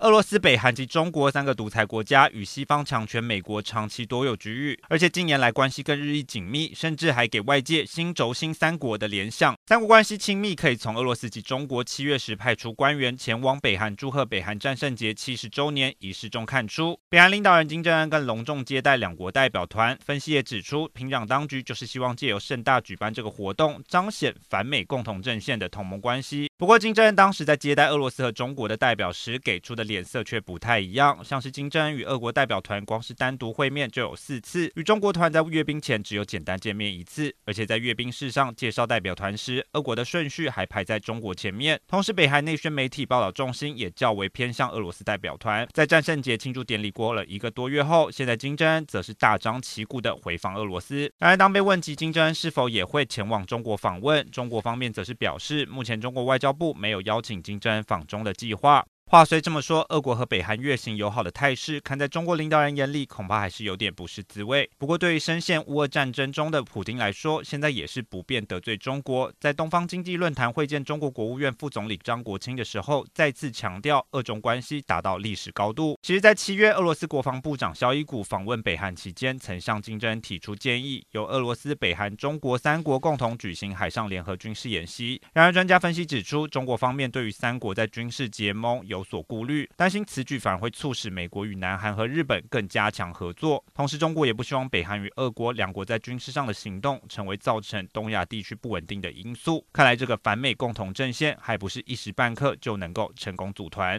俄罗斯、北韩及中国三个独裁国家与西方强权美国长期多有局域，而且近年来关系更日益紧密，甚至还给外界“新轴心三国”的联想。三国关系亲密，可以从俄罗斯及中国七月时派出官员前往北韩祝贺北韩战胜节七十周年仪式中看出。北韩领导人金正恩更隆重接待两国代表团。分析也指出，平壤当局就是希望借由盛大举办这个活动，彰显反美共同阵线的同盟关系。不过，金正恩当时在接待俄罗斯和中国的代表时，给出的脸色却不太一样。像是金正恩与俄国代表团光是单独会面就有四次，与中国团在阅兵前只有简单见面一次，而且在阅兵式上介绍代表团时，俄国的顺序还排在中国前面。同时，北韩内宣媒体报道重心也较为偏向俄罗斯代表团。在战胜节庆祝典礼过了一个多月后，现在金正恩则是大张旗鼓的回访俄罗斯。然而，当被问及金正恩是否也会前往中国访问，中国方面则是表示，目前中国外交部没有邀请金正恩访中的计划。话虽这么说，俄国和北韩越行友好的态势，看在中国领导人眼里，恐怕还是有点不是滋味。不过，对于深陷乌俄战争中的普京来说，现在也是不便得罪中国。在东方经济论坛会见中国国务院副总理张国清的时候，再次强调俄中关系达到历史高度。其实，在七月，俄罗斯国防部长肖伊古访问北韩期间，曾向金正恩提出建议，由俄罗斯、北韩、中国三国共同举行海上联合军事演习。然而，专家分析指出，中国方面对于三国在军事结盟有。有所顾虑，担心此举反而会促使美国与南韩和日本更加强合作。同时，中国也不希望北韩与俄国两国在军事上的行动成为造成东亚地区不稳定的因素。看来，这个反美共同阵线还不是一时半刻就能够成功组团。